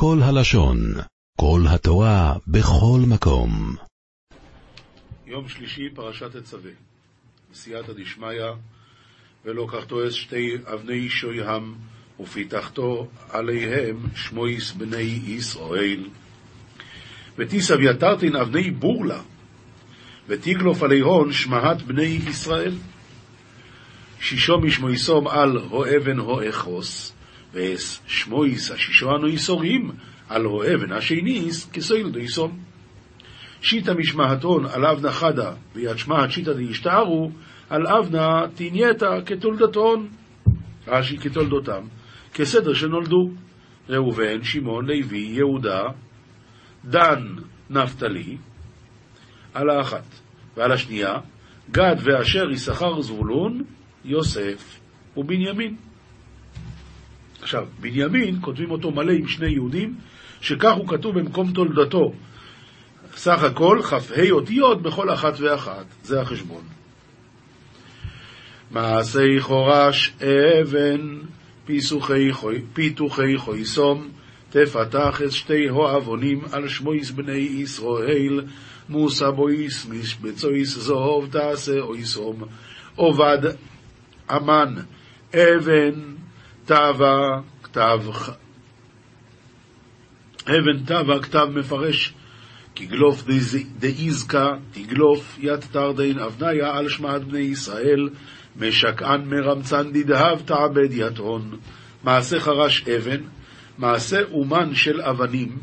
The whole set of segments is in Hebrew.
כל הלשון, כל התורה, בכל מקום. יום שלישי, פרשת תצווה. בסייעתא דשמיא, ולא קחתו אס שתי אבני שויהם, ופיתחתו עליהם שמויס בני ישראל. ותיסב יתרתין אבני בורלה, ותגלוף עליהון שמהת בני ישראל. שישו משמויסום על הואבן הואכוס, ואס שמויס השישו אנו יסורים, על הואבן השניס כסויל דויסום. שיטה משמהתון על אבנה חדה, ויד שמהת שיטה דישתערו, על אבנה תנייתא כתולדתון, רש"י כתולדותם, כסדר שנולדו. ראובן, שמעון, לוי, יהודה, דן, נפתלי, על האחת, ועל השנייה, גד ואשר יששכר זבולון, יוסף ובנימין. עכשיו, בנימין, כותבים אותו מלא עם שני יהודים, שכך הוא כתוב במקום תולדתו. סך הכל כ"ה אותיות בכל אחת ואחת, זה החשבון. מעשי חורש אבן, פיתוחי חויסום, תפתח את שתי העוונים על שמויס בני ישראל, מוסה בויס משבצויס זהוב תעשה אויסום, עובד אמן, אבן, תאווה, כתב, אבן תאווה, כתב מפרש, כגלוף דאיזקה, תגלוף ית תרדין אבניה על שמעת בני ישראל, משקען מרמצן דדהב תעבד יתהון, מעשה חרש אבן, מעשה אומן של אבנים,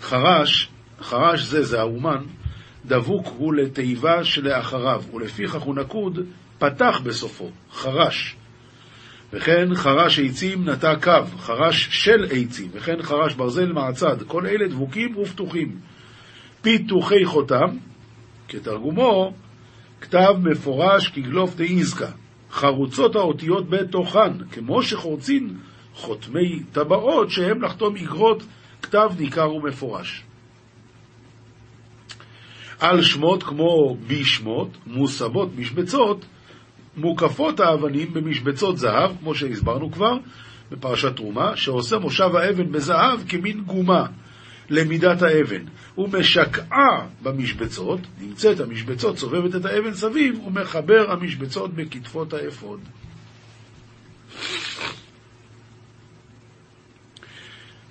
חרש, חרש זה, זה האומן, דבוק הוא לתיבה שלאחריו, ולפיכך הוא נקוד פתח בסופו, חרש. וכן חרש עצים נטע קו, חרש של עצים, וכן חרש ברזל מהצד, כל אלה דבוקים ופתוחים. פיתוחי חותם, כתרגומו, כתב מפורש כגלוף דאיזקה, חרוצות האותיות בתוכן, כמו שחורצין חותמי טבעות שהם לחתום איגרות כתב ניכר ומפורש. על שמות כמו בשמות, מוסבות משבצות, מוקפות האבנים במשבצות זהב, כמו שהסברנו כבר בפרשת תרומה, שעושה מושב האבן בזהב כמין גומה למידת האבן. הוא משקעה במשבצות, נמצאת המשבצות, סובבת את האבן סביב, ומחבר המשבצות בכתפות האפוד.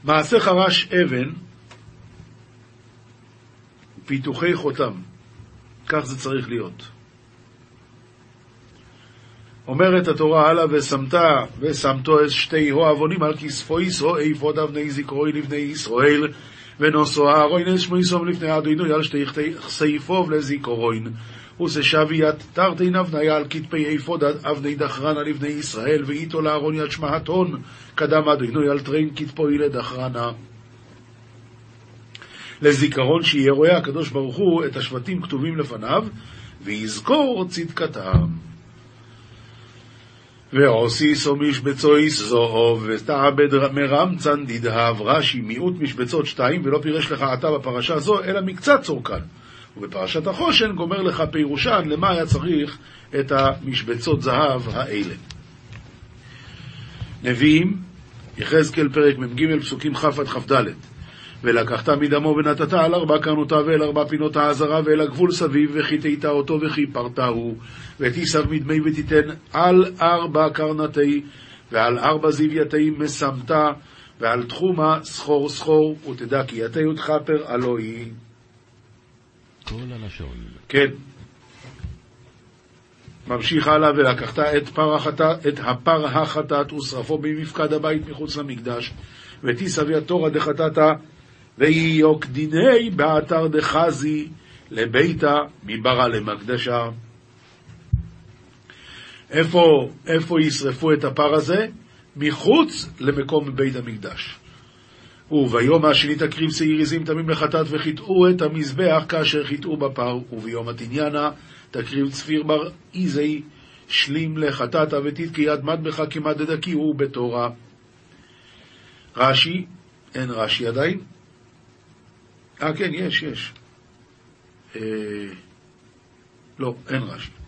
מעשה חרש אבן, פיתוחי חותם, כך זה צריך להיות. אומרת התורה הלאה, ושמת, ושמתו את שתי העוונים על כספו ישרו, איפוד אבני זיכרוי לבני ישראל, ונושא אהרון את שמו יסום לפני אדוני על שתי סעיפוב לזיכרוין. וששביית תרתין אבניה על כתפי אפוד אבני דחרנה לבני ישראל, ואיתו לאהרון יד שמהתון, קדם אדוני על טרין כתפוי לדחרנה. לזיכרון שיהיה רואה הקדוש ברוך הוא את השבטים כתובים לפניו, ויזכור צדקתם. ועוסיסו משבצויס זוהוב, ותעבד מרמצן דדהב, רש"י מיעוט משבצות שתיים, ולא פירש לך עתה בפרשה זו, אלא מקצת צורכן. ובפרשת החושן גומר לך פירושן למה היה צריך את המשבצות זהב האלה. נביאים, יחזקאל פרק מ"ג פסוקים כ' עד כ"ד ולקחת מדמו ונתת על ארבע קרנותיו ואל ארבע פינות העזרה ואל הגבול סביב וכיתית אותו וכיפרתהו ותיסב מדמי ותיתן על ארבע קרנתי ועל ארבע זיוויתי משמת ועל תחומה סחור סחור ותדע כי יתה ותכפר אלוהי. כל הלשון. כן. ממשיך הלאה, ולקחת את, פר החטאת, את הפר החטאת ושרפו במפקד הבית מחוץ למקדש, ותיסב יתורה דחטאתה ויוק דיני באתר דחזי לביתה מברא למקדשה. איפה, איפה ישרפו את הפר הזה? מחוץ למקום בית המקדש. וביום השני תקריב שעיר עזים תמים לחטאת וחיטאו את המזבח כאשר חיטאו בפר, וביום התניאנה תקריב צפיר בר איזי שלים לחטאת ותתקי יד מדבך כמדד כי הוא בתורה. רש"י, אין רש"י עדיין, אה, כן, יש, יש. אה, לא, אין רש"י.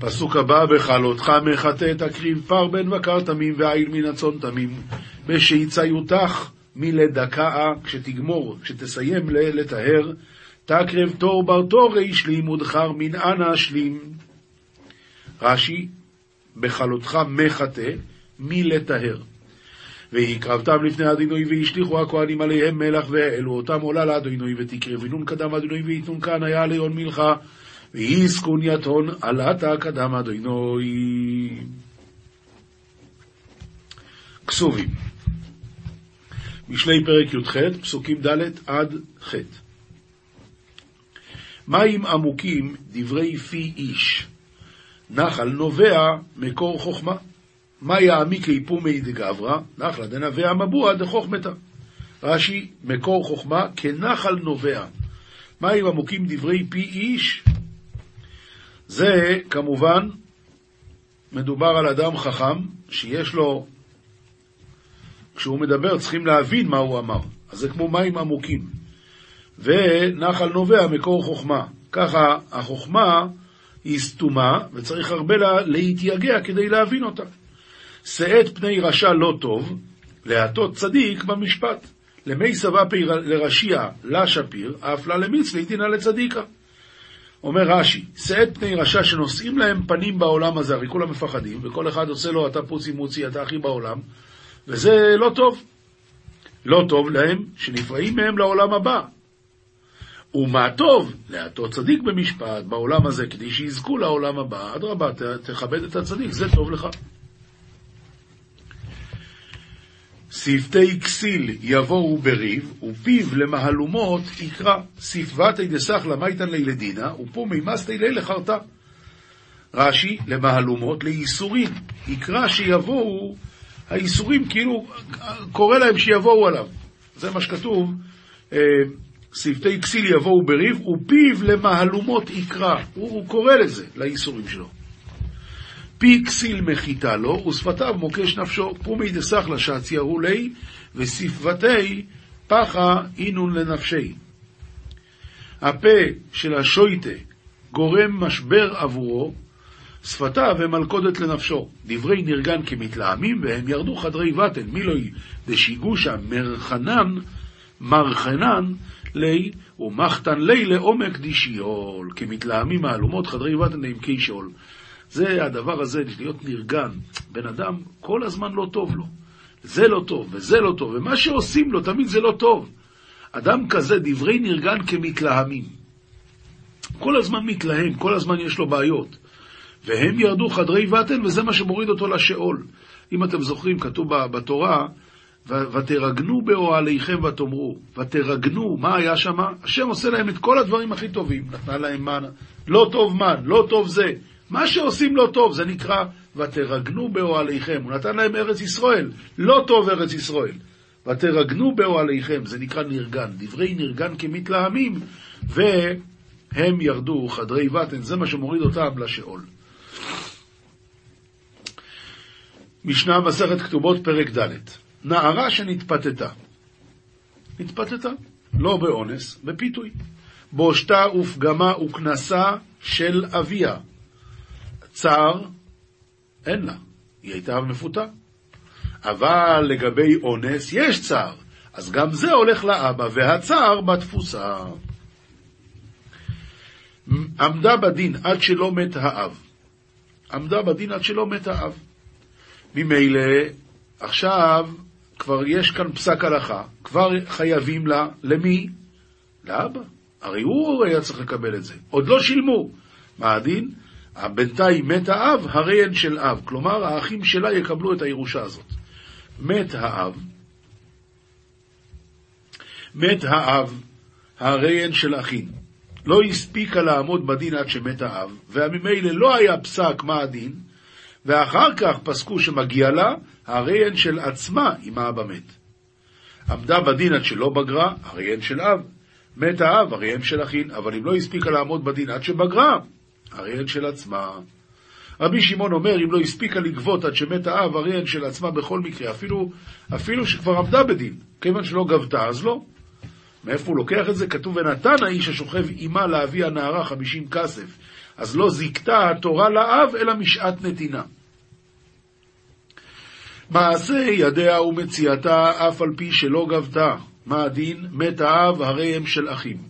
פסוק הבא, בכלותך מחטא תקריב פר בן בקר תמים ועיל מן הצאן תמים, בשיציותך מלדכאה, כשתגמור, כשתסיים לטהר, תקרב תור בר תורי שלים ודחר מן אנה שלים. רש"י, בחלותך מחטא, מלטהר. והקרבתם לפני אדינוי והשליכו הכהנים עליהם מלח והעלו אותם עולה לאדינוי ותקרבינון קדם אדינוי ויתון כאן היה ליון מלכה ויסקון יתון עלתה קדם אדינוי. כסובים משלי פרק י"ח, פסוקים ד' עד ח' מים עמוקים דברי פי איש, נחל נובע מקור חוכמה. מה יעמיקי פומי דגברא, נחלה דנבע מבוע דחוכמתה. רש"י, מקור חוכמה כנחל נובע. מים עמוקים דברי פי איש, זה כמובן מדובר על אדם חכם שיש לו, כשהוא מדבר צריכים להבין מה הוא אמר. אז זה כמו מים עמוקים. ונחל נובע מקור חוכמה. ככה החוכמה היא סתומה וצריך הרבה לה, להתייגע כדי להבין אותה. שאת פני רשע לא טוב, להטות צדיק במשפט. למי סבא פי לרשיע לה שפיר, אף לה למצווה דינא לצדיקה. אומר רש"י, שאת פני רשע שנושאים להם פנים בעולם הזה, הרי כולם מפחדים, וכל אחד עושה לו, אתה פוצי מוצי, אתה הכי בעולם, וזה לא טוב. לא טוב להם שנפרעים מהם לעולם הבא. ומה טוב? להטות צדיק במשפט בעולם הזה, כדי שיזכו לעולם הבא. אדרבה, תכבד את הצדיק, זה טוב לך. שפתי כסיל יבואו בריב, ופיו למהלומות יקרא. שפבתי דסך למייתן לילדינה, ופומי מסתי לילה חרטה. רש"י, למהלומות, לייסורים. יקרא שיבואו, הייסורים כאילו, קורא להם שיבואו עליו. זה מה שכתוב, אה, שפתי כסיל יבואו בריב, ופיו למהלומות יקרא. הוא, הוא קורא לזה, לייסורים שלו. פי כסיל מחיתה לו, ושפתיו מוקש נפשו, פומי דסך לשעצייהו לי, ושפבתי פחה אינון לנפשי. הפה של השויטה גורם משבר עבורו, שפתיו הם מלכודת לנפשו. דברי נרגן כמתלהמים, והם ירדו חדרי בטן, מילוי דשיגושה מרחנן, מרחנן, לי, ומחתן לי לעומק דשיול, כמתלהמים מהלומות חדרי בטן לעמקי שאול. זה הדבר הזה, להיות נרגן. בן אדם, כל הזמן לא טוב לו. זה לא טוב, וזה לא טוב, ומה שעושים לו, תמיד זה לא טוב. אדם כזה, דברי נרגן כמתלהמים. כל הזמן מתלהם, כל הזמן יש לו בעיות. והם ירדו חדרי בטן, וזה מה שמוריד אותו לשאול. אם אתם זוכרים, כתוב בתורה, ותרגנו באוהליכם ותאמרו, ותרגנו, מה היה שם? השם עושה להם את כל הדברים הכי טובים, נתנה להם מן, לא טוב מן, לא טוב זה, מה שעושים לא טוב, זה נקרא ותרגנו באוהליכם. הוא נתן להם ארץ ישראל, לא טוב ארץ ישראל. ותרגנו באוהליכם, זה נקרא נרגן. דברי נרגן כמתלהמים, והם ירדו חדרי בטן, זה מה שמוריד אותם לשאול. משנה מסכת כתובות פרק ד' נערה שנתפתתה. נתפתתה, לא באונס, בפיתוי. בושתה ופגמה וכנסה של אביה. צער, אין לה, היא הייתה מפותה. אבל לגבי אונס יש צער, אז גם זה הולך לאבא, והצער בתפוסה. עמדה בדין עד שלא מת האב. עמדה בדין עד שלא מת האב. ממילא, עכשיו כבר יש כאן פסק הלכה, כבר חייבים לה, למי? לאבא. הרי הוא היה צריך לקבל את זה. עוד לא שילמו. מה הדין? בינתיים מת האב, הרי הן של אב. כלומר, האחים שלה יקבלו את הירושה הזאת. מת האב, מת האב, הרי הן של אחים. לא הספיקה לעמוד בדין עד שמת האב, וממילא לא היה פסק מה הדין, ואחר כך פסקו שמגיע לה, הרי הן של עצמה אם האבא מת. עמדה בדין עד שלא בגרה, הרי הן של אב. מת האב, הרי הן של אחין, אבל אם לא הספיקה לעמוד בדין עד שבגרה, הרי הן של עצמה. רבי שמעון אומר, אם לא הספיקה לגבות עד שמת האב, הרי הן של עצמה בכל מקרה, אפילו, אפילו שכבר עמדה בדין. כיוון שלא גבתה, אז לא. מאיפה הוא לוקח את זה? כתוב, ונתן האיש השוכב עמה לאבי הנערה חמישים כסף. אז לא זיכתה התורה לאב, אלא משעת נתינה. מעשה ידיה ומציאתה אף על פי שלא גבתה. מה הדין? מת האב הרי הם של אחים.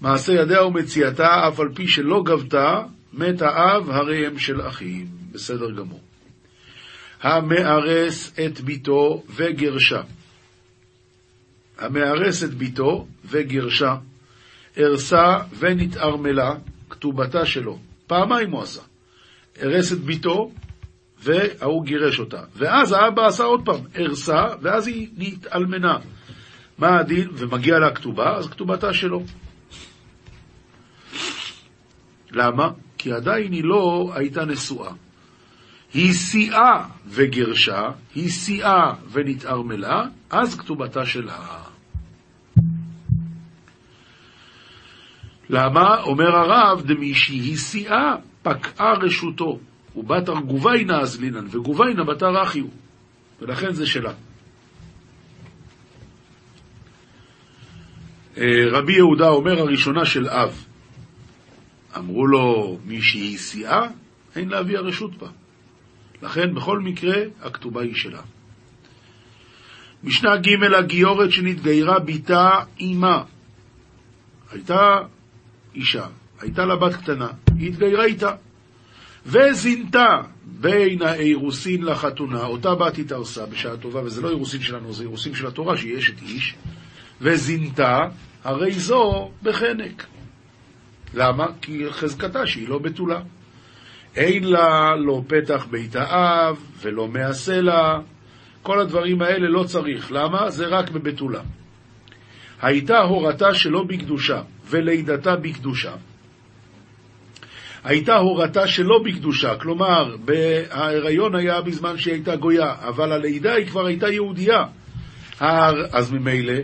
מעשה ידיה ומציאתה אף על פי שלא גבתה, מת האב הרי הם של אחים. בסדר גמור. המארס את ביתו וגרשה. המארס את ביתו וגרשה, ארסה ונתערמלה, כתובתה שלו. פעמיים הוא עשה. הרס את ביתו, וההוא גירש אותה. ואז האבא עשה עוד פעם, ארסה, ואז היא נתאלמנה. מה הדין? ומגיע לה כתובה, אז כתובתה שלו. למה? כי עדיין היא לא הייתה נשואה. היא שיאה וגרשה, היא שיאה ונתערמלה, אז כתובתה שלה. למה? אומר הרב, דמישהי שיאה פקעה רשותו, ובת ארגוביינה אזלינן, וגוביינה בתר אחיו, ולכן זה שלה. אה, רבי יהודה אומר הראשונה של אב. אמרו לו, מי שהיא שיאה, אין להביא הרשות בה. לכן, בכל מקרה, הכתובה היא שלה. משנה ג' הגיורת שנתגיירה בתה אימה. הייתה אישה, הייתה לה בת קטנה, היא התגיירה איתה. וזינתה בין האירוסין לחתונה, אותה בת התארסה בשעה טובה, וזה לא אירוסין שלנו, זה אירוסין של התורה, שהיא אשת איש, וזינתה, הרי זו בחנק. למה? כי חזקתה שהיא לא בתולה. אין לה לא פתח בית האב ולא מעשה לה, כל הדברים האלה לא צריך. למה? זה רק בבתולה. הייתה הורתה שלא בקדושה ולידתה בקדושה. הייתה הורתה שלא בקדושה, כלומר, ההיריון היה בזמן שהיא הייתה גויה, אבל הלידה היא כבר הייתה יהודייה. אז ממילא,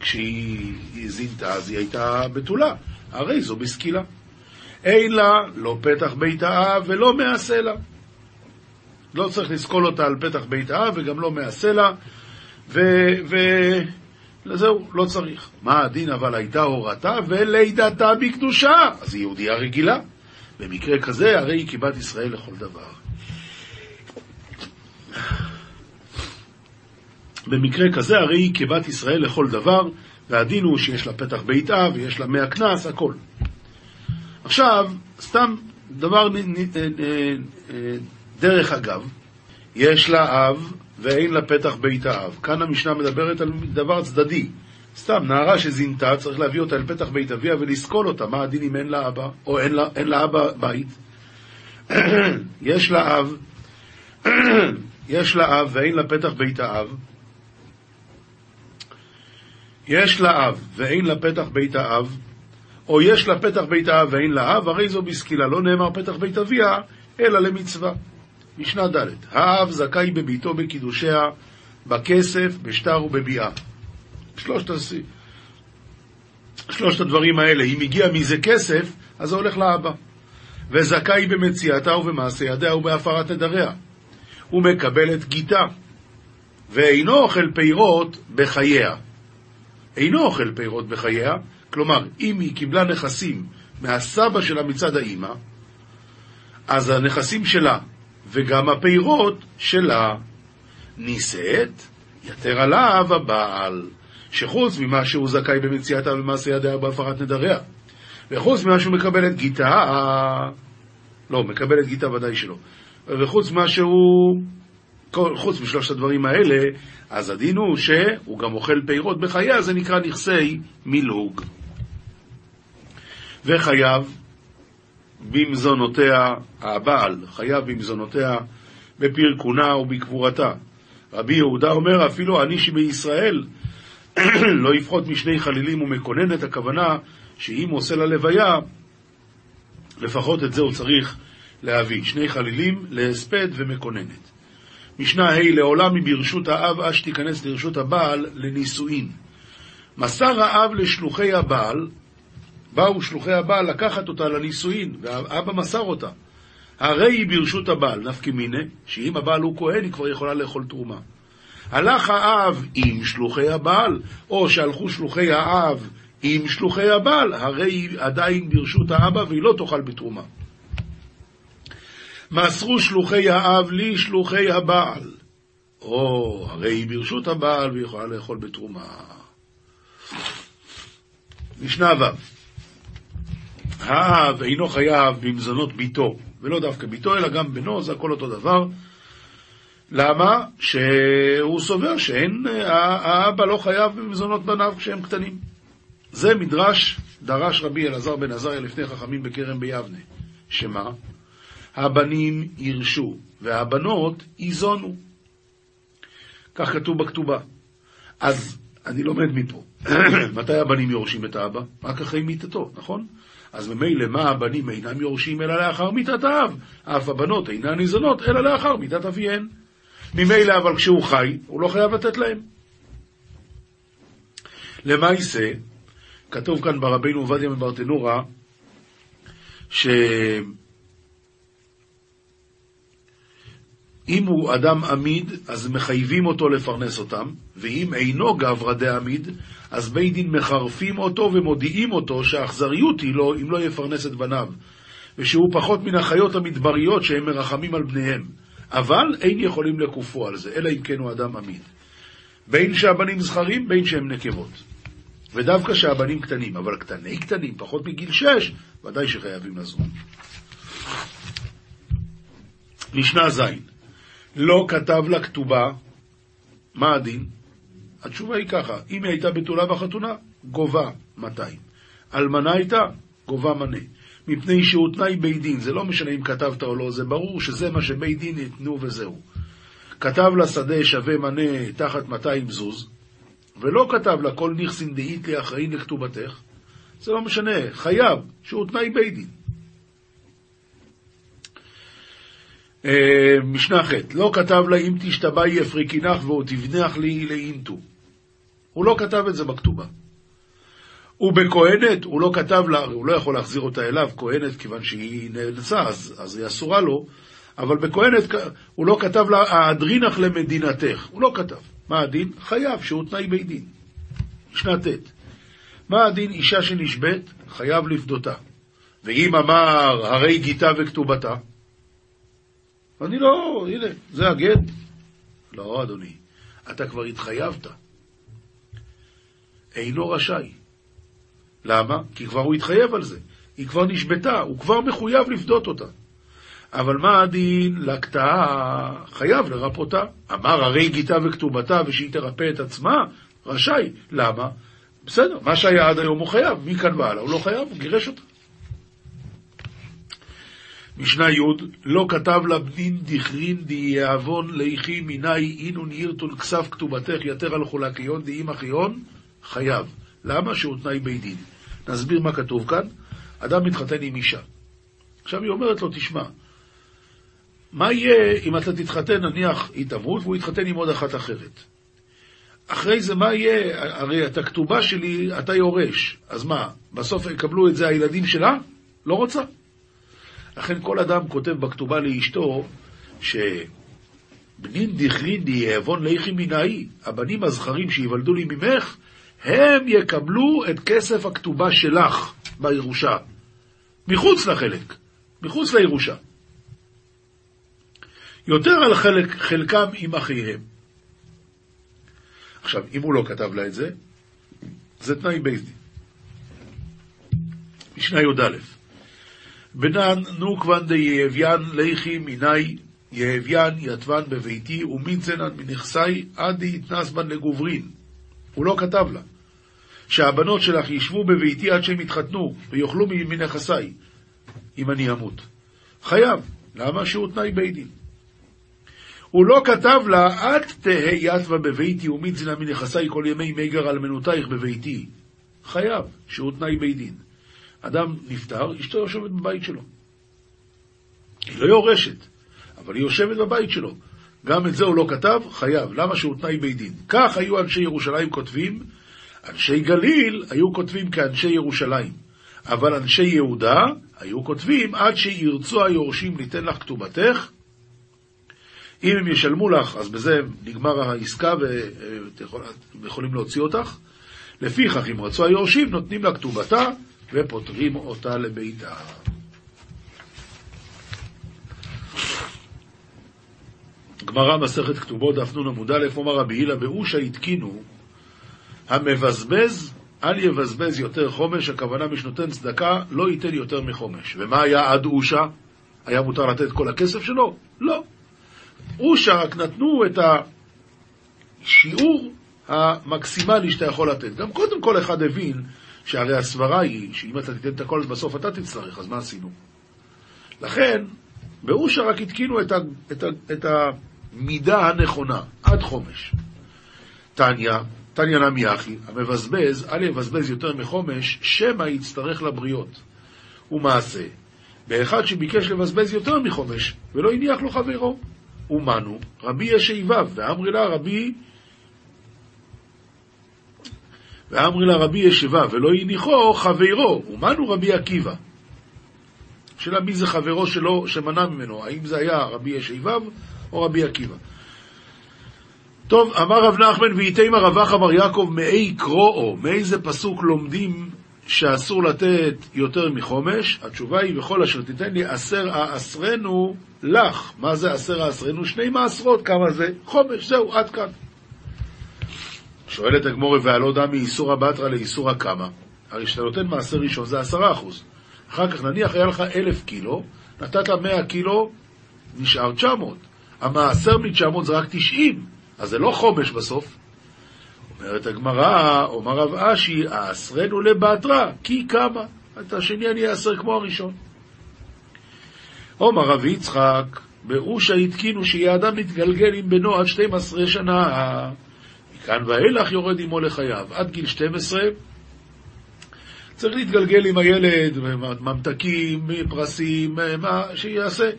כשהיא זינתה, אז היא הייתה בתולה. הרי זו בסקילה. אין לה לא פתח בית האב ולא לה. לא צריך לסקול אותה על פתח בית האב וגם לא לה, וזהו, לא צריך. מה הדין אבל הייתה הורתה ולידתה בקדושה, אז היא יהודייה רגילה. במקרה כזה, הרי היא כבת ישראל לכל דבר. במקרה כזה, הרי היא כבת ישראל לכל דבר, והדין הוא שיש לה פתח ביתה ויש לה מאה קנס, הכל. עכשיו, סתם דבר, דרך אגב, יש לה אב ואין לה פתח בית האב. כאן המשנה מדברת על דבר צדדי. סתם, נערה שזינתה, צריך להביא אותה אל פתח בית אביה ולסקול אותה. מה הדין אם אין לה אבא, או אין לה, אין לה אבא בית? יש לה אב, יש לה אב ואין לה פתח בית האב. יש לה אב ואין לה פתח בית האב, או יש לה פתח בית האב ואין לה אב, הרי זו בסקילה. לא נאמר פתח בית אביה, אלא למצווה. משנה ד' האב זכאי בביתו בקידושיה, בכסף, בשטר ובביאה. שלושת, שלושת הדברים האלה, אם הגיע מזה כסף, אז זה הולך לאבא. וזכאי במציאתה ובמעשה ידיה ובהפרת נדריה. הוא מקבל את גיתה, ואינו אוכל פירות בחייה. אינו אוכל פירות בחייה, כלומר, אם היא קיבלה נכסים מהסבא שלה מצד האימא, אז הנכסים שלה וגם הפירות שלה נישאת, יתר עליו הבעל. שחוץ ממה שהוא זכאי במציאתה ובמעשה ידיה בהפרת נדריה, וחוץ ממה שהוא מקבל את גיתה, לא, מקבל את גיתה ודאי שלא, וחוץ ממה שהוא, חוץ משלושת הדברים האלה, אז הדין הוא שהוא גם אוכל פירות בחייה, זה נקרא נכסי מילוג. וחייב במזונותיה, הבעל חייב במזונותיה בפרקונה ובקבורתה. רבי יהודה אומר, אפילו אני שבישראל לא יפחות משני חלילים ומקוננת, הכוונה שאם עושה ללוויה, לפחות את זה הוא צריך להביא. שני חלילים להספד ומקוננת. משנה ה' לעולם היא ברשות האב אש תיכנס לרשות הבעל לנישואין. מסר האב לשלוחי הבעל, באו שלוחי הבעל לקחת אותה לנישואין, והאבא מסר אותה. הרי היא ברשות הבעל, נפקא מיני, שאם הבעל הוא כהן, היא כבר יכולה לאכול תרומה. הלך האב עם שלוחי הבעל, או שהלכו שלוחי האב עם שלוחי הבעל, הרי היא עדיין ברשות האבא והיא לא תאכל בתרומה. מסרו שלוחי האב לי שלוחי הבעל. או, הרי היא ברשות הבעל והיא יכולה לאכול בתרומה. משנה ו' האב אינו חייב במזונות ביתו, ולא דווקא ביתו, אלא גם בנו, זה הכל אותו דבר. למה? שהוא סובר שאין, האבא לא חייב במזונות בניו כשהם קטנים. זה מדרש דרש רבי אלעזר בן עזריה לפני חכמים בכרם ביבנה. שמה? הבנים ירשו, והבנות ייזונו. כך כתוב בכתובה. אז אני לומד מפה. מתי הבנים יורשים את האבא? רק אחרי מיתתו, נכון? אז ממילא מה הבנים אינם יורשים אלא לאחר מיתת האב, אף הבנות אינן ניזונות אלא לאחר מיתת אביהן. ממילא אבל כשהוא חי, הוא לא חייב לתת להם. למעשה, כתוב כאן ברבינו עובדיה מברטנורה, ש... אם הוא אדם עמיד, אז מחייבים אותו לפרנס אותם, ואם אינו גברא דעמיד, אז בית דין מחרפים אותו ומודיעים אותו שהאכזריות היא לו אם לא יפרנס את בניו, ושהוא פחות מן החיות המדבריות שהם מרחמים על בניהם. אבל אין יכולים לקופו על זה, אלא אם כן הוא אדם עמיד. בין שהבנים זכרים, בין שהם נקבות. ודווקא שהבנים קטנים, אבל קטני קטנים, פחות מגיל שש, ודאי שחייבים לזון. משנה ז' לא כתב לה כתובה, מה הדין? התשובה היא ככה, אם היא הייתה בתולה בחתונה, גובה 200. אלמנה הייתה, גובה מנה. מפני שהוא תנאי בית דין, זה לא משנה אם כתבת או לא, זה ברור שזה מה שבית דין יתנו וזהו. כתב לה שדה שווה מנה תחת 200 זוז, ולא כתב לה כל נכסין דאית לי אחראין לכתובתך, זה לא משנה, חייב, שהוא תנאי בית דין. אה, משנה ח' לא כתב לה אם תשתבעי יפריקינך והוא תבנח לי לאינטו. הוא לא כתב את זה בכתובה. ובכהנת, הוא לא כתב לה, הוא לא יכול להחזיר אותה אליו, כהנת, כיוון שהיא נאלצה, אז, אז היא אסורה לו, אבל בכהנת הוא לא כתב לה, האדרינך למדינתך. הוא לא כתב. מה הדין? חייב, שהוא תנאי בית דין. משנה ט' מה הדין אישה שנשבית? חייב לפדותה. ואם אמר, הרי גיתה וכתובתה? אני לא, הנה, זה הגט. לא, אדוני, אתה כבר התחייבת. אינו רשאי. למה? כי כבר הוא התחייב על זה. היא כבר נשבתה, הוא כבר מחויב לפדות אותה. אבל מה הדין לקטעה? חייב לרפותה. אמר הרי גיתה וכתובתה ושהיא תרפא את עצמה, רשאי. למה? בסדר, מה שהיה עד היום הוא חייב, מכאן והלאה הוא לא חייב, הוא גירש אותה. משנה י' לא כתב לה בנין דכרין דיעוון ליכי מיני אינון ירתון כסף כתובתך יתר על חולקיון דאם אחיון חייב. למה? שהוא תנאי בית דין. נסביר מה כתוב כאן. אדם מתחתן עם אישה. עכשיו היא אומרת לו, תשמע, מה יהיה אם אתה תתחתן, נניח היא תמות, והוא יתחתן עם עוד אחת אחרת? אחרי זה מה יהיה? הרי את הכתובה שלי אתה יורש. אז מה, בסוף יקבלו את זה הילדים שלה? לא רוצה. לכן כל אדם כותב בכתובה לאשתו, שבנין דכרין יעוון ליכי מנאי, הבנים הזכרים שיוולדו לי ממך, הם יקבלו את כסף הכתובה שלך בירושה, מחוץ לחלק, מחוץ לירושה. יותר על חלק, חלקם עם אחיהם. עכשיו, אם הוא לא כתב לה את זה, זה תנאי בית דין. משנה י"א בנן נוקוון דיהביין ליכי מיני יהביין יתבן בביתי ומינצנן מנכסי עד יתנס בן לגוברין. הוא לא כתב לה. שהבנות שלך ישבו בביתי עד שהם יתחתנו ויאכלו מנכסיי, אם אני אמות. חייב. למה? שהוא תנאי בית דין. הוא לא כתב לה, את תהא יתווה בביתי ומצנע מנכסיי כל ימי מגר על מנותייך בביתי. חייב, שהוא תנאי בית דין. אדם נפטר, אשתו יושבת בבית שלו. היא לא יורשת, אבל היא יושבת בבית שלו. גם את זה הוא לא כתב, חייב. למה שהוא תנאי בית דין? כך היו אנשי ירושלים כותבים, אנשי גליל היו כותבים כאנשי ירושלים. אבל אנשי יהודה היו כותבים, עד שירצו היורשים ליתן לך כתובתך, אם הם ישלמו לך, אז בזה נגמר העסקה והם יכולים להוציא אותך. לפיכך, אם רצו היורשים, נותנים לה כתובתה ופותרים אותה לביתה. גמרא מסכת כתובות, דף נ עמוד א', אומר רבי הילה, באושה התקינו, המבזבז, אל יבזבז יותר חומש, הכוונה מי שנותן צדקה, לא ייתן יותר מחומש. ומה היה עד אושה? היה מותר לתת כל הכסף שלו? לא. אושה רק נתנו את השיעור המקסימלי שאתה יכול לתת. גם קודם כל אחד הבין שהרי הסברה היא שאם אתה תיתן את הכל אז בסוף אתה תצטרך, אז מה עשינו? לכן, באושה רק התקינו את, ה, את, ה, את המידה הנכונה, עד חומש. תניא, תניא נמי אחי, המבזבז, אל יבזבז יותר מחומש, שמא יצטרך לבריות. ומעשה, באחד שביקש לבזבז יותר מחומש, ולא הניח לו חברו. ומנו, רבי ישיבב, ואמרי לה רבי ואמרי לה רבי ישיבה, ולא הניחו חברו, ומנו רבי עקיבא. השאלה מי זה חברו שלו, שמנע ממנו, האם זה היה רבי ישיבב או רבי עקיבא. טוב, אמר רב נחמן ואיתימה רווח אמר יעקב מאי קרואו, מאיזה פסוק לומדים שאסור לתת יותר מחומש? התשובה היא, בכל אשר תיתן לי עשר האסרנו לך. מה זה עשר האסרנו? שני מעשרות, כמה זה? חומש, זהו, עד כאן. שואלת הגמורי, והלא דע מאיסורא בתרא לאיסורא קמא. הרי כשאתה נותן מעשר ראשון זה עשרה אחוז. אחר כך נניח היה לך אלף קילו, נתת מאה קילו, נשאר תשע מאות. המעשר מתשע מאות זה רק תשעים, אז זה לא חומש בסוף. אומרת הגמרא, אומר רב אשי, האסרנו לבתרא, כי כמה. את השני אני אאסר כמו הראשון. אומר רב יצחק, באושה התקינו שיהיה אדם מתגלגל עם בנו עד 12 שנה. מכאן ואילך יורד עמו לחייו. עד גיל 12 צריך להתגלגל עם הילד, ממתקים, פרסים, מה שיעשה.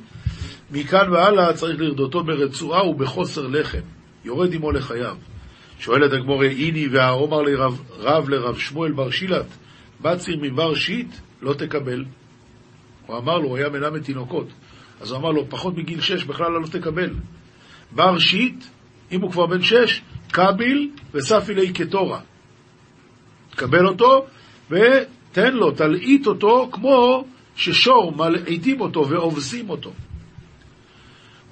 מכאן והלאה צריך לרדותו ברצועה ובחוסר לחם. יורד עמו לחייו. שואלת הגמור, איני והאומר לרב רב לרב שמואל בר שילת, בציר מבר שיט לא תקבל. הוא אמר לו, הוא היה מלמד תינוקות. אז הוא אמר לו, פחות מגיל שש בכלל לא תקבל. בר שיט, אם הוא כבר בן שש, קביל וספי לי קטורה. תקבל אותו ותן לו, תלעיט אותו כמו ששור מלעיטים אותו ועובסים אותו.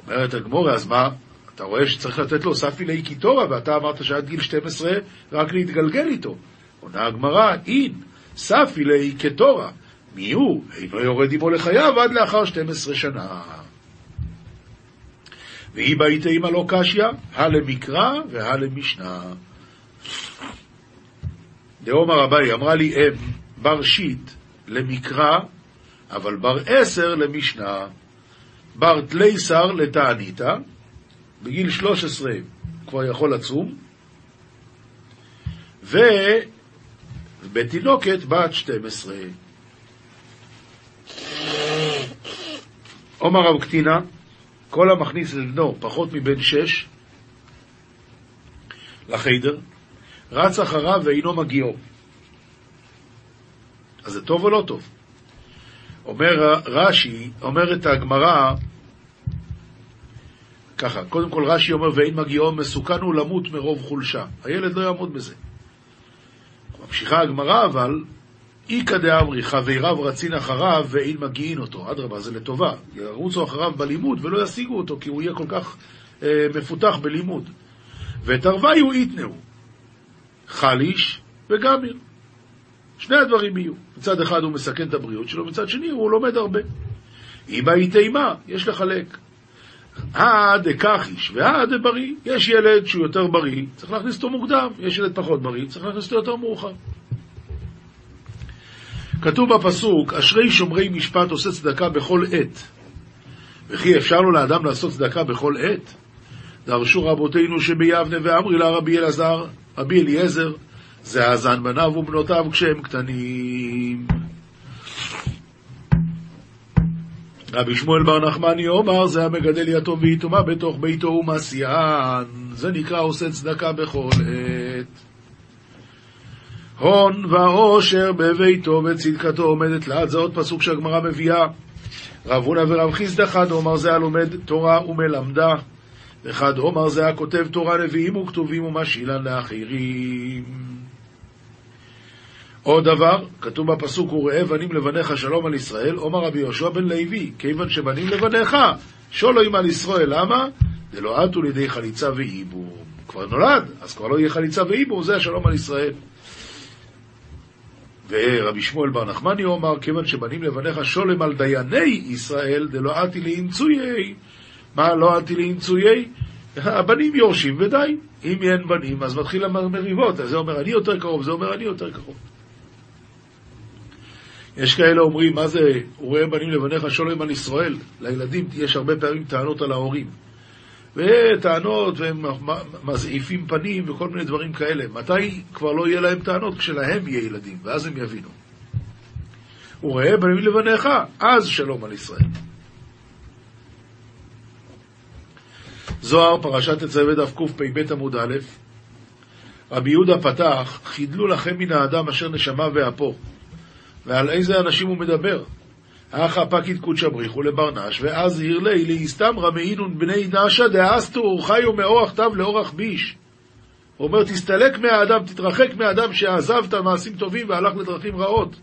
אומרת הגמורה, אז מה, אתה רואה שצריך לתת לו ספי לי קיטורה, ואתה אמרת שעד גיל 12 רק להתגלגל איתו. עונה הגמרא, אין, ספי לי קטורה. מי הוא? אינו יורד עמו לחייו עד לאחר 12 שנה. והיא באיתה אימא לא קשיא, הלמקרא והלמשנה. דאמר אביי, אמרה לי אם, בר שיט למקרא, אבל בר עשר למשנה. בר תליסר לתעניתא, בגיל 13 כבר יכול לצום, ובתינוקת בת 12. עומר רב קטינה, כל המכניס לבנו פחות מבן שש לחיידר, רץ אחריו ואינו מגיעו. אז זה טוב או לא טוב? אומר רש"י, אומרת הגמרא, ככה, קודם כל רש"י אומר, ואין מגיעו מסוכן הוא למות מרוב חולשה. הילד לא יעמוד בזה. ממשיכה הגמרא, אבל איכא דאמרי חבריו רצין אחריו ואין מגיעין אותו. אדרבה, זה לטובה. ירוצו אחריו בלימוד ולא ישיגו אותו, כי הוא יהיה כל כך אה, מפותח בלימוד. ותרוויו איתנאו. חליש וגמיר. שני הדברים יהיו. מצד אחד הוא מסכן את הבריאות שלו, מצד שני הוא לומד הרבה. אם היית אימה, יש לחלק. אה דקחיש והא דבריא. יש ילד שהוא יותר בריא, צריך להכניס אותו מוקדם. יש ילד פחות בריא, צריך להכניס אותו יותר מאוחר. כתוב בפסוק, אשרי שומרי משפט עושה צדקה בכל עת. וכי אפשר לו לאדם לעשות צדקה בכל עת? דרשו רבותינו שביבנה ואמרי לה רבי אלעזר, רבי אליעזר, זה האזן בניו ובנותיו כשהם קטנים. רבי שמואל בר נחמני אומר, זה המגדל יתום ויתומה בתוך ביתו ומסיען. זה נקרא עושה צדקה בכל עת. הון ועושר בביתו וצדקתו עומדת לעד. זה עוד פסוק שהגמרא מביאה. רב הונא ורב חיסדא חד אומר זה הלומד תורה ומלמדה. וחד אומר זה הכותב תורה נביאים וכתובים ומשאילן לאחרים. עוד דבר, כתוב בפסוק, וראה בנים לבניך שלום על ישראל, אומר רבי יהושע בן לוי, כיוון שבנים לבניך, שולוים על ישראל, למה? דלא עטו לידי חליצה ועיבור. כבר נולד, אז כבר לא יהיה חליצה ועיבור, זה השלום על ישראל. ורבי שמואל בר נחמני אומר, כיוון שבנים לבניך שולם על דייני ישראל, דלא עתי לאמצויי. מה לא עתי לאמצויי? הבנים יורשים ודי. אם אין בנים, אז מתחיל המריבות. זה אומר אני יותר קרוב, זה אומר אני יותר קרוב. יש כאלה אומרים, מה זה, וראה בנים לבניך שולם על ישראל? לילדים יש הרבה פעמים טענות על ההורים. וטענות, והם מזעיפים פנים וכל מיני דברים כאלה. מתי כבר לא יהיה להם טענות? כשלהם יהיה ילדים, ואז הם יבינו. וראה בנים לבניך, אז שלום על ישראל. זוהר, פרשת תצווה דף קפ"ב עמוד א', רבי יהודה פתח, חידלו לכם מן האדם אשר נשמה ואפו. ועל איזה אנשים הוא מדבר? אחא פקיד קודשא בריחו לברנש, ואז הרלי לאיסתמרא מעינון בני נשא דאסתו חיו מאורח תו לאורח ביש. הוא אומר, תסתלק מהאדם, תתרחק מהאדם שעזב את המעשים טובים והלך לדרכים רעות.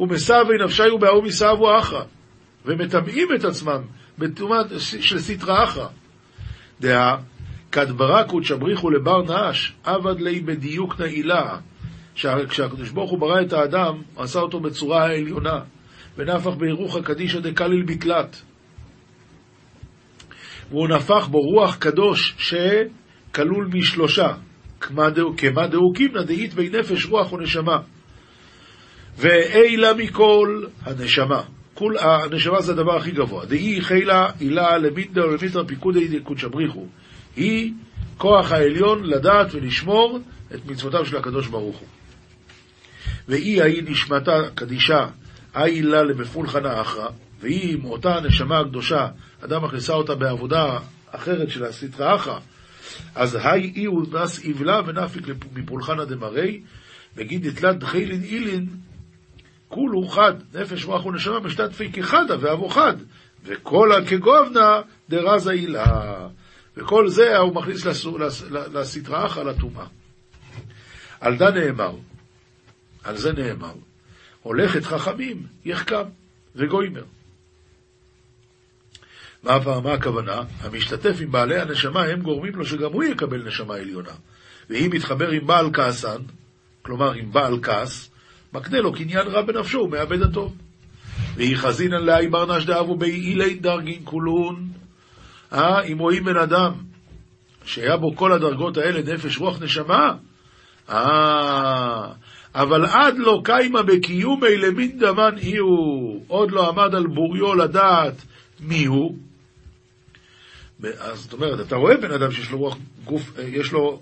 ומסבי נפשי ובאו מסבו אחרא, ומטמאים את עצמם בטומאת של סטרא אחרא. דעה, כדברא קודשא בריחו לבר נש, עבד לי בדיוק נעילה. כשהקדוש ברוך הוא ברא את האדם, עשה אותו בצורה העליונה. ונפח בירוחא קדישא דקליל בתלת. והוא נפח בו רוח קדוש שכלול משלושה, כמה דאו קימנא דאית בי נפש רוח ונשמה. ואילה מכל הנשמה. כול, הנשמה זה הדבר הכי גבוה. דאי חילה הילה למיתנא ולמיתנא פיקודי דקודשא בריחו. היא כוח העליון לדעת ולשמור את מצוותיו של הקדוש ברוך הוא. והיא ההיא נשמתה קדישה אי לה למפולחנה אחרא, והיא עם אותה הנשמה הקדושה, אדם מכניסה אותה בעבודה אחרת של הסטרא אחרא, אז היי אי ונס איבלה ונפיק מפולחנה דמרי, וגיד יתלת דחילין אילין, כולו חד, נפש רוח ונשמה משתתפי כחדה ואבו חד, וכל הכגובנה דרזה אילה. וכל זה הוא מכניס לסטרא אחרא לטומאה. על זה נאמר, על זה נאמר, הולכת חכמים, יחכם וגוימר. מה, מה הכוונה? המשתתף עם בעלי הנשמה, הם גורמים לו שגם הוא יקבל נשמה עליונה. ואם מתחבר עם בעל כעסן, כלומר עם בעל כעס, מקנה לו קניין רע בנפשו, הוא מאבד הטוב. והיא חזינן לאי ברנש דאבו באילי דרגין כולון. אה, אם רואים בן אדם שהיה בו כל הדרגות האלה, נפש, רוח, נשמה, אה, אבל עד לא קיימה בקיומי למין דמן אי הוא, עוד לא עמד על בוריו לדעת מי הוא. אז זאת אומרת, אתה רואה בן אדם שיש לו רוח, גוף, יש לו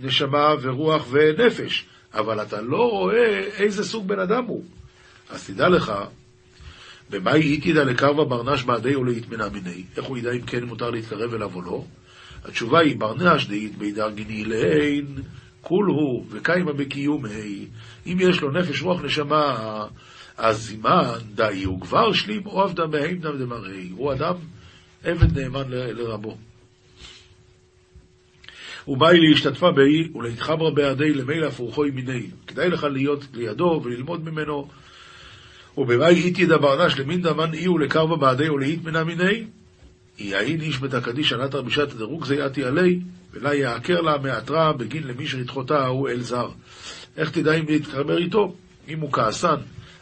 נשמה ורוח ונפש, אבל אתה לא רואה איזה סוג בן אדם הוא. אז תדע לך, במאי איתידא לקרבה ברנש בעדי או להתמנה מיני, איך הוא ידע אם כן מותר להתקרב אליו או לא? התשובה היא ברנש דאית בידר גיני לעין כול הוא וקיימה בקיומי, אם יש לו נפש רוח נשמה, אז זימן דאי הוא כבר שלים או עבדה מהימנא דמרי, הוא אדם עבד נאמן לרבו. ובאי להשתתפה באי ולהתחברה בעדי למילא הפרוחוי מיני. כדאי לך להיות לידו וללמוד ממנו. ובמאי איתי דברנש למין דמן אי ולקרבה בעדי ולהתמנה מיני. יעין איש בית הקדיש ענת בשעת דירוג זה יעתי עלי, ולה יעקר לה מעטרה בגין למי שרתחותה ההוא אל זר. איך תדע אם להתחבר איתו? אם הוא כעסן,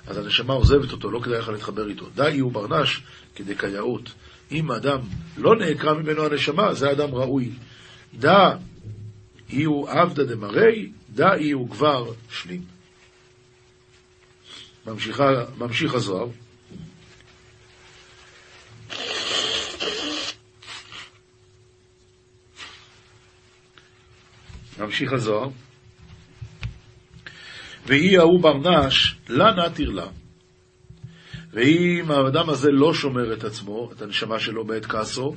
אז הנשמה עוזבת אותו, לא כדאי לך להתחבר איתו. דאי הוא ברנש כדקייאות. אם אדם לא נעקרה ממנו הנשמה, זה אדם ראוי. דא אי הוא עבדא דמרי, דא אי הוא כבר שלים. ממשיך הזוהר. ממשיך הזוהר, והיא ההוא ברנש, לה נתיר לה. ואם האדם הזה לא שומר את עצמו, את הנשמה שלו בעת כעסו,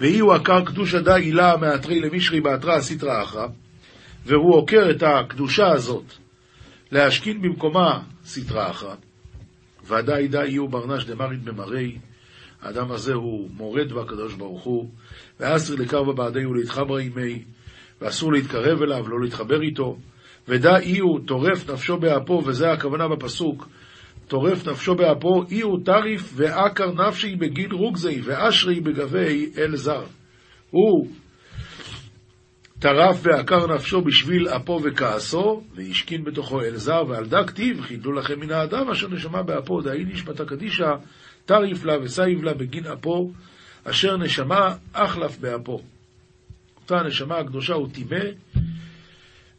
והיא הוא עקר קדוש עדה הילה מעטרי למישרי בעטרה הסטרא אחרא, והוא עוקר את הקדושה הזאת להשכין במקומה סטרא אחרא, ודאי די יהיו ברנש דמרית במראי, האדם הזה הוא מורד בקדוש ברוך הוא, ואסרי לקרבה בעדי ולהתחברה עמי, ואסור להתקרב אליו, לא להתחבר איתו. ודא איהו טורף נפשו באפו, וזה הכוונה בפסוק, טורף נפשו באפו, איהו טריף ועקר נפשיה בגין רוגזיה, ואשרי בגוויה אל זר. הוא טרף ועקר נפשו בשביל אפו וכעסו, והשכין בתוכו אל זר, ועל דא כתיב, חדלו לכם מן האדם אשר נשמה באפו, דאיהו נשמתא קדישא, טריף לה וסאיב לה בגין אפו, אשר נשמה אחלף באפו. אותה הנשמה הקדושה הוא טימא,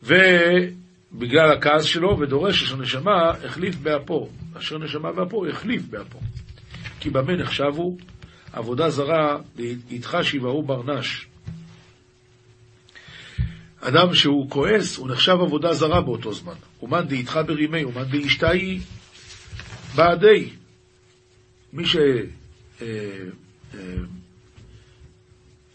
ובגלל הכעס שלו, ודורש אשר נשמה החליף באפו. אשר נשמה באפו החליף באפו. כי במה נחשבו? עבודה זרה, איתך שיבעו ברנש. אדם שהוא כועס, הוא נחשב עבודה זרה באותו זמן. אומן דאיתך ברימי, אומן דאישתאי בעדי. מי ש...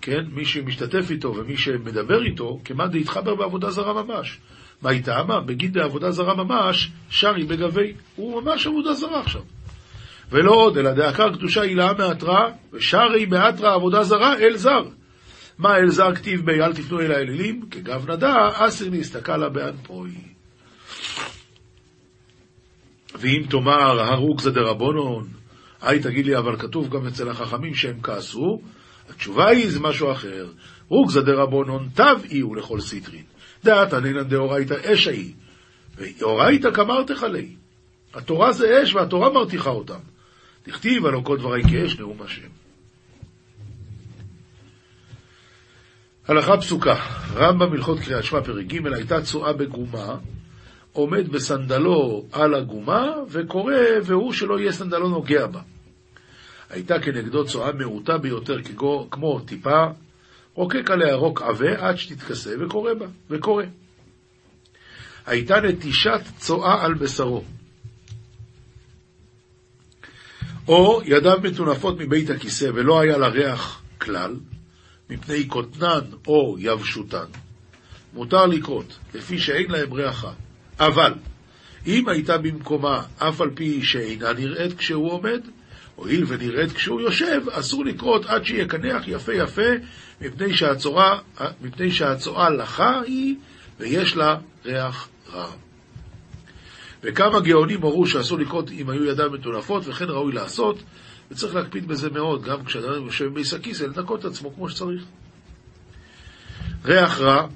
כן, מי שמשתתף איתו ומי שמדבר איתו, כמאן דהתחבר בעבודה זרה ממש. מה איתה? מה? בגיד בעבודה זרה ממש, שרי בגבי. הוא ממש עבודה זרה עכשיו. ולא עוד, אלא דעקר קדושה הילאה מאתרא, ושרי מאתרא עבודה זרה אל זר. מה אל זר כתיב בי אל תפנו אל האלילים? כגב נדע, אסיר נסתכלה באנפוי. ואם תאמר, הרוג זה דרבונון, היי תגיד לי, אבל כתוב גם אצל החכמים שהם כעסו, התשובה היא, זה משהו אחר. רוג זה דרבונון תב אי לכל סיטרין. דעת ענינן דאורייתא אש ההיא. ואורייתא כמרתך לי. התורה זה אש והתורה מרתיחה אותם. תכתיב הלא כל דברי כאש נאום השם. הלכה פסוקה, רמב"ם הלכות קריאת שמע פרק ג' הייתה צואה בגומה, עומד בסנדלו על הגומה, וקורא, והוא שלא יהיה סנדלו נוגע בה. הייתה כנגדו צואה מעוטה ביותר, כגו, כמו טיפה, רוקק עליה רוק עבה עד שתתכסה וקורא בה, וקורא. הייתה נטישת צואה על בשרו. או ידיו מטונפות מבית הכיסא ולא היה לה ריח כלל, מפני קוטנן או יבשותן. מותר לקרות, לפי שאין להם ריחה. אבל, אם הייתה במקומה, אף על פי שאינה נראית כשהוא עומד, הואיל ונראית כשהוא יושב, אסור לקרות עד שיקנח יפה יפה, מפני שהצואה, מפני שהצואה לחה היא, ויש לה ריח רע. וכמה גאונים הורו שאסור לקרות אם היו ידיים מטונפות, וכן ראוי לעשות, וצריך להקפיד בזה מאוד, גם כשאדם יושב בביס הכיס, לנקות את עצמו כמו שצריך. ריח רע,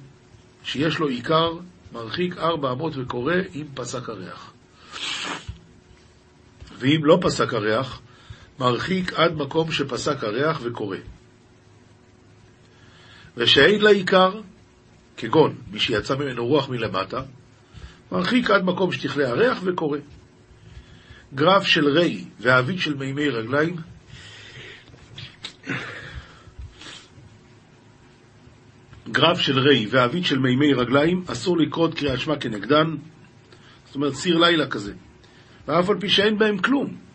שיש לו עיקר, מרחיק ארבע אמות וקורא אם פסק הריח. ואם לא פסק הריח, מרחיק עד מקום שפסק הריח וקורא. ושאין לה עיקר, כגון מי שיצא ממנו רוח מלמטה, מרחיק עד מקום שתכלה הריח וקורא. גרף של רי ועביד של מימי רגליים, גרף של רי ועביד של מימי רגליים, אסור לקרות קריאת שמע כנגדן, זאת אומרת סיר לילה כזה, ואף על פי שאין בהם כלום.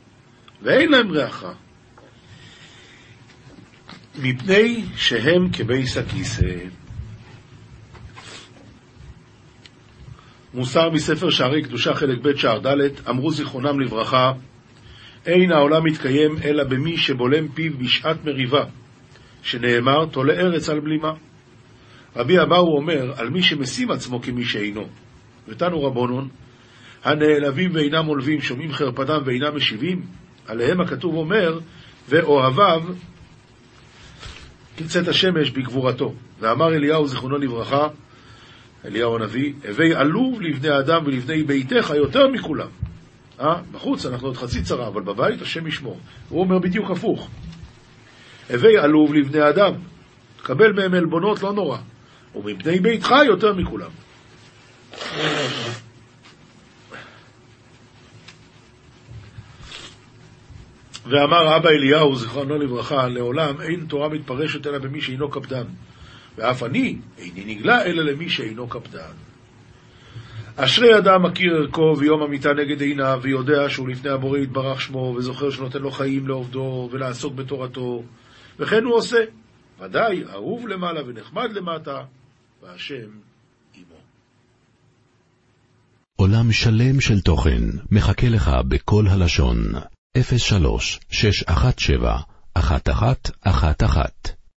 ואין להם ריח רע. מפני שהם כבייס הכיסא. מוסר מספר שערי קדושה חלק ב' שער ד', אמרו זיכרונם לברכה, אין העולם מתקיים אלא במי שבולם פיו בשעת מריבה, שנאמר תולה ארץ על בלימה. רבי אבאו אומר על מי שמשים עצמו כמי שאינו. ותנו רבונון, הנעלבים ואינם עולבים, שומעים חרפתם ואינם משיבים, עליהם הכתוב אומר, ואוהביו כצאת השמש בגבורתו. ואמר אליהו, זיכרונו לברכה, אליהו הנביא, הווי עלוב לבני אדם ולבני ביתך יותר מכולם. אה? בחוץ אנחנו עוד חצי צרה, אבל בבית השם ישמור. הוא אומר בדיוק הפוך. הווי עלוב לבני אדם, תקבל מהם עלבונות לא נורא, ומבני ביתך יותר מכולם. ואמר אבא אליהו, זיכרונו לברכה, לעולם אין תורה מתפרשת אלא במי שאינו קפדן. ואף אני איני נגלה אלא למי שאינו קפדן. אשרי אדם מכיר ערכו ויום המיטה נגד עיניו, ויודע שהוא לפני הבורא יתברך שמו, וזוכר שנותן לו חיים לעובדו, ולעסוק בתורתו, וכן הוא עושה. ודאי, אהוב למעלה ונחמד למטה, והשם עמו. עולם שלם של תוכן מחכה לך בכל הלשון. 03 617 1111